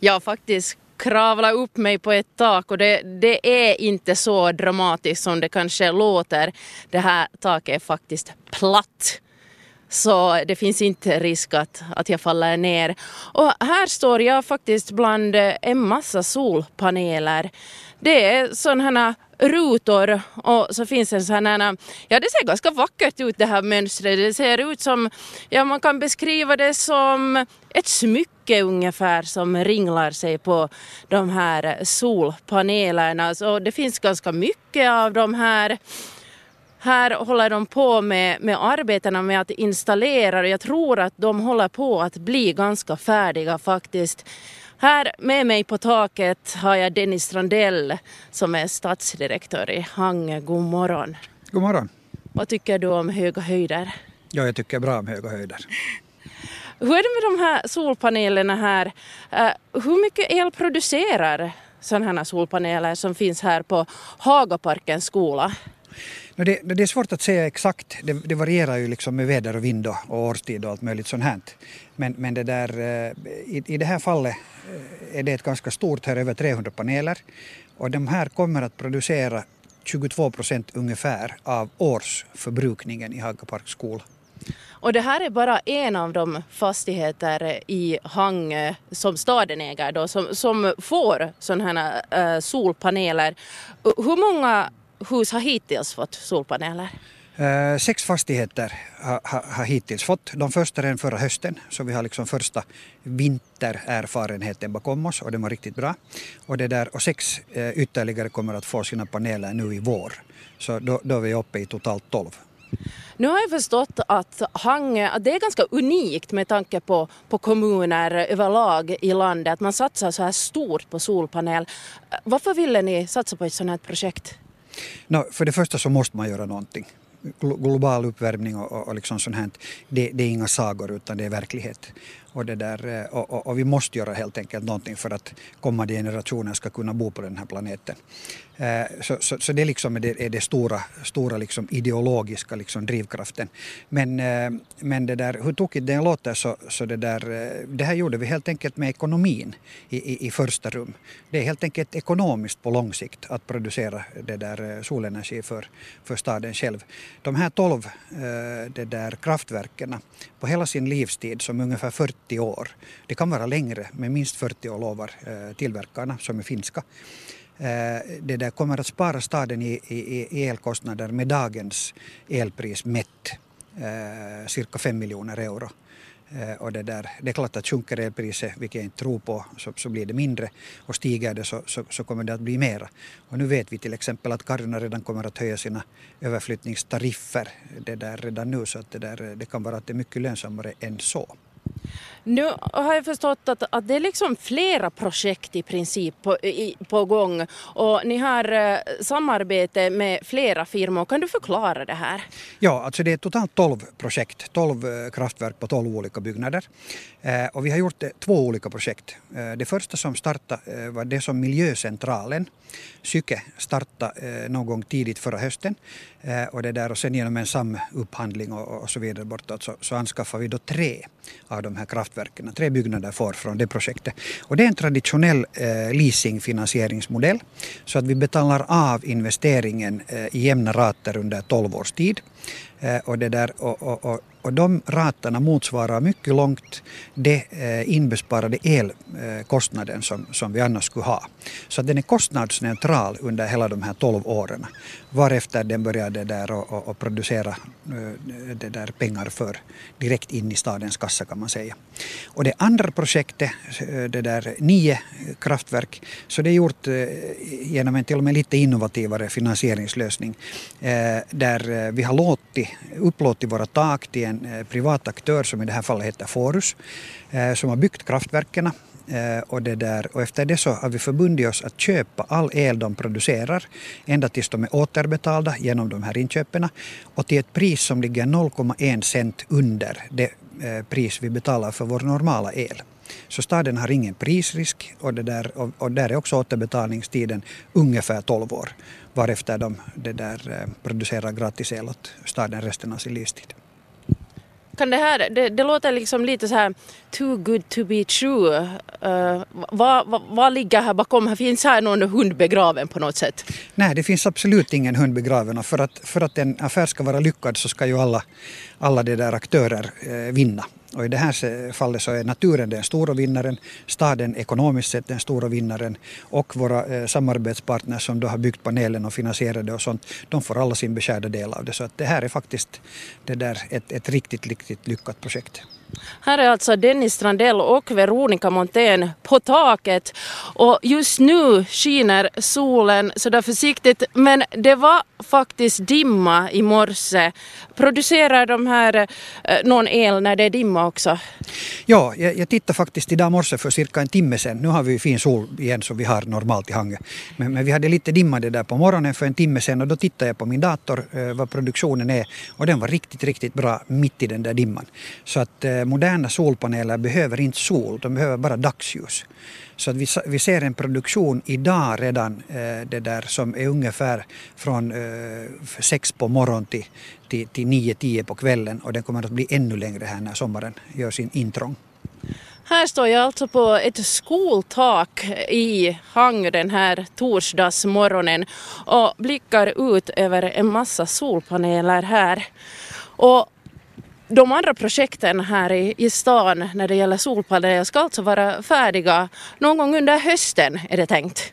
Jag faktiskt kravla upp mig på ett tak och det, det är inte så dramatiskt som det kanske låter. Det här taket är faktiskt platt. Så det finns inte risk att, att jag faller ner. Och här står jag faktiskt bland en massa solpaneler. Det är sådana rutor och så finns en sån här, ja det ser ganska vackert ut det här mönstret. Det ser ut som, ja man kan beskriva det som ett smycke ungefär som ringlar sig på de här solpanelerna. Så det finns ganska mycket av de här här håller de på med, med arbetena med att installera och jag tror att de håller på att bli ganska färdiga faktiskt. Här med mig på taket har jag Dennis Strandell som är stadsdirektör i Hangö. God morgon. God morgon. Vad tycker du om höga höjder? Ja, jag tycker bra om höga höjder. Hur är det med de här solpanelerna här? Uh, hur mycket el producerar sådana här solpaneler som finns här på Hagaparkens skola? Det, det, är svårt att säga exakt. Det, det, varierar ju liksom med väder och vind och, och årstid och allt möjligt sånt här. Men, men det där, eh, i, i det här fallet eh, är det ett ganska stort, här över 300 paneler. Och de här kommer att producera 22 procent ungefär av årsförbrukningen i Hagaparks skola. Och det här är bara en av de fastigheter i Hangö eh, som staden äger då, som, som får sådana här äh, solpaneler. Hur många hus har hittills fått solpaneler? Uh, sex fastigheter har, har, har, hittills fått. De första redan förra hösten, så vi har liksom första vintererfarenheten bakom oss och den var riktigt bra. Och, det där, och sex uh, ytterligare kommer att få sina paneler nu i vår. Så då, då är vi uppe i totalt tolv. Nu har jag förstått att Hangö, att det är ganska unikt med tanke på, på kommuner överlag i landet, att man satsar så här stort på solpanel. Varför ville ni satsa på ett sådant här projekt? No, för det första så måste man göra någonting. Global uppvärmning och, och, och liksom sånt här, det, det, är inga sagor utan det är verklighet. Och, det där, eh, och, och, och, vi måste göra helt enkelt någonting för att kommande generationer ska kunna bo på den här planeten. Eh, så, så, så det liksom är det, är det stora, stora liksom ideologiska liksom drivkraften. Men, eh, men det där, hur tokigt det låter så, så det, där, det här gjorde vi helt enkelt med ekonomin i, i, i första rum. Det är helt enkelt ekonomiskt på lång sikt att producera det där solenergi för, för staden själv. De här tolv det där kraftverken på hela sin livstid som ungefär 40 40 år. Det kan vara längre, men minst 40 år lovar eh, tillverkarna som är finska. Eh, det där kommer att spara staden i, i, i elkostnader med dagens elpris mätt eh, cirka 5 miljoner euro. Och det, där, det är klart att sjunker elpriset, vilket jag inte tror på, så, så blir det mindre och stiger det så, så, så, kommer det att bli mera. Och nu vet vi till exempel att Karuna redan kommer att höja sina överflyttningstariffer det där redan nu så att det, där, det kan vara att det är mycket lönsammare än så. Nu har jag förstått att, att det är liksom flera projekt i princip på, i, på gång och ni har eh, samarbete med flera firmor. Kan du förklara det här? Ja, alltså det är totalt 12 projekt, 12 eh, kraftverk på 12 olika byggnader. Eh, och vi har gjort eh, två olika projekt. Eh, det första som startade eh, var det som Miljöcentralen, Syke, startade eh, någon gång tidigt förra hösten. Eh, och, det där, och sen genom en samupphandling och, och så vidare bortåt så, så anskaffade vi då tre av de här kraftverken. Tre byggnader får från det projektet. Och det är en traditionell eh, leasingfinansieringsmodell så att vi betalar av investeringen eh, i jämna rater under 12 års tid. Eh, och, det där, och, och, och och de raterna motsvarar mycket långt det eh, inbesparade elkostnaden eh, som, som vi annars skulle ha. Så den är kostnadsneutral under hela de här 12 åren. Varefter den började där och, och, och producera det där pengar för direkt in i stadens kassa kan man säga. Och det andra projektet, det där nio kraftverk, så det är gjort genom en till och med lite innovativare finansieringslösning där vi har låtit, upplåtit våra tak till en eh, privat aktör som i det här fallet heter Forus eh, som har byggt kraftverken eh, och, det där, och efter det så har vi förbundit oss att köpa all el de producerar ända tills de är återbetalda genom de här inköpen och till ett pris som ligger 0,1 cent under det Eh, pris vi betalar för vår normala el. Så staden har ingen prisrisk och, det där, och, och där är också återbetalningstiden ungefär 12 år varefter de det där, eh, producerar gratis el åt staden resten av sin livstid. Kan det här, det, det låter liksom lite så här too good to be true. Uh, vad, vad, vad ligger här bakom? Här finns här någon hund begraven på något sätt? Nej, det finns absolut ingen hund begraven och för att, för att en affär ska vara lyckad så ska ju alla, alla de där aktörer eh, vinna. Och i det här fallet så är naturen den stora vinnaren, staden ekonomiskt sett den stora vinnaren och våra eh, samarbetspartners som då har byggt panelen och finansierat det och sånt, de får alla sin beskärda del av det. Så att det här är faktiskt det där ett, ett riktigt, riktigt lyckat projekt. Här är alltså Dennis Strandell och Veronica Montén på taket och just nu skiner solen sådär försiktigt men det var faktiskt dimma i morse. Producerar de här eh, någon el när det är dimma också? Ja, jag, jag tittade faktiskt idag morse för cirka en timme sedan. Nu har vi fin sol igen som vi har normalt i Hangö. Men, men vi hade lite dimma det där på morgonen för en timme sedan och då tittade jag på min dator eh, vad produktionen är och den var riktigt, riktigt bra mitt i den där dimman. Så att eh, moderna solpaneler behöver inte sol, de behöver bara dagsljus. Så att vi, vi ser en produktion idag redan eh, det där som är ungefär från eh, sex på morgonen till, till, till 9-10 på kvällen och den kommer att bli ännu längre här när sommaren gör sin intrång. Här står jag alltså på ett skoltak i Hang den här torsdagsmorgonen och blickar ut över en massa solpaneler här. Och de andra projekten här i, i stan när det gäller solpaneler ska alltså vara färdiga någon gång under hösten är det tänkt.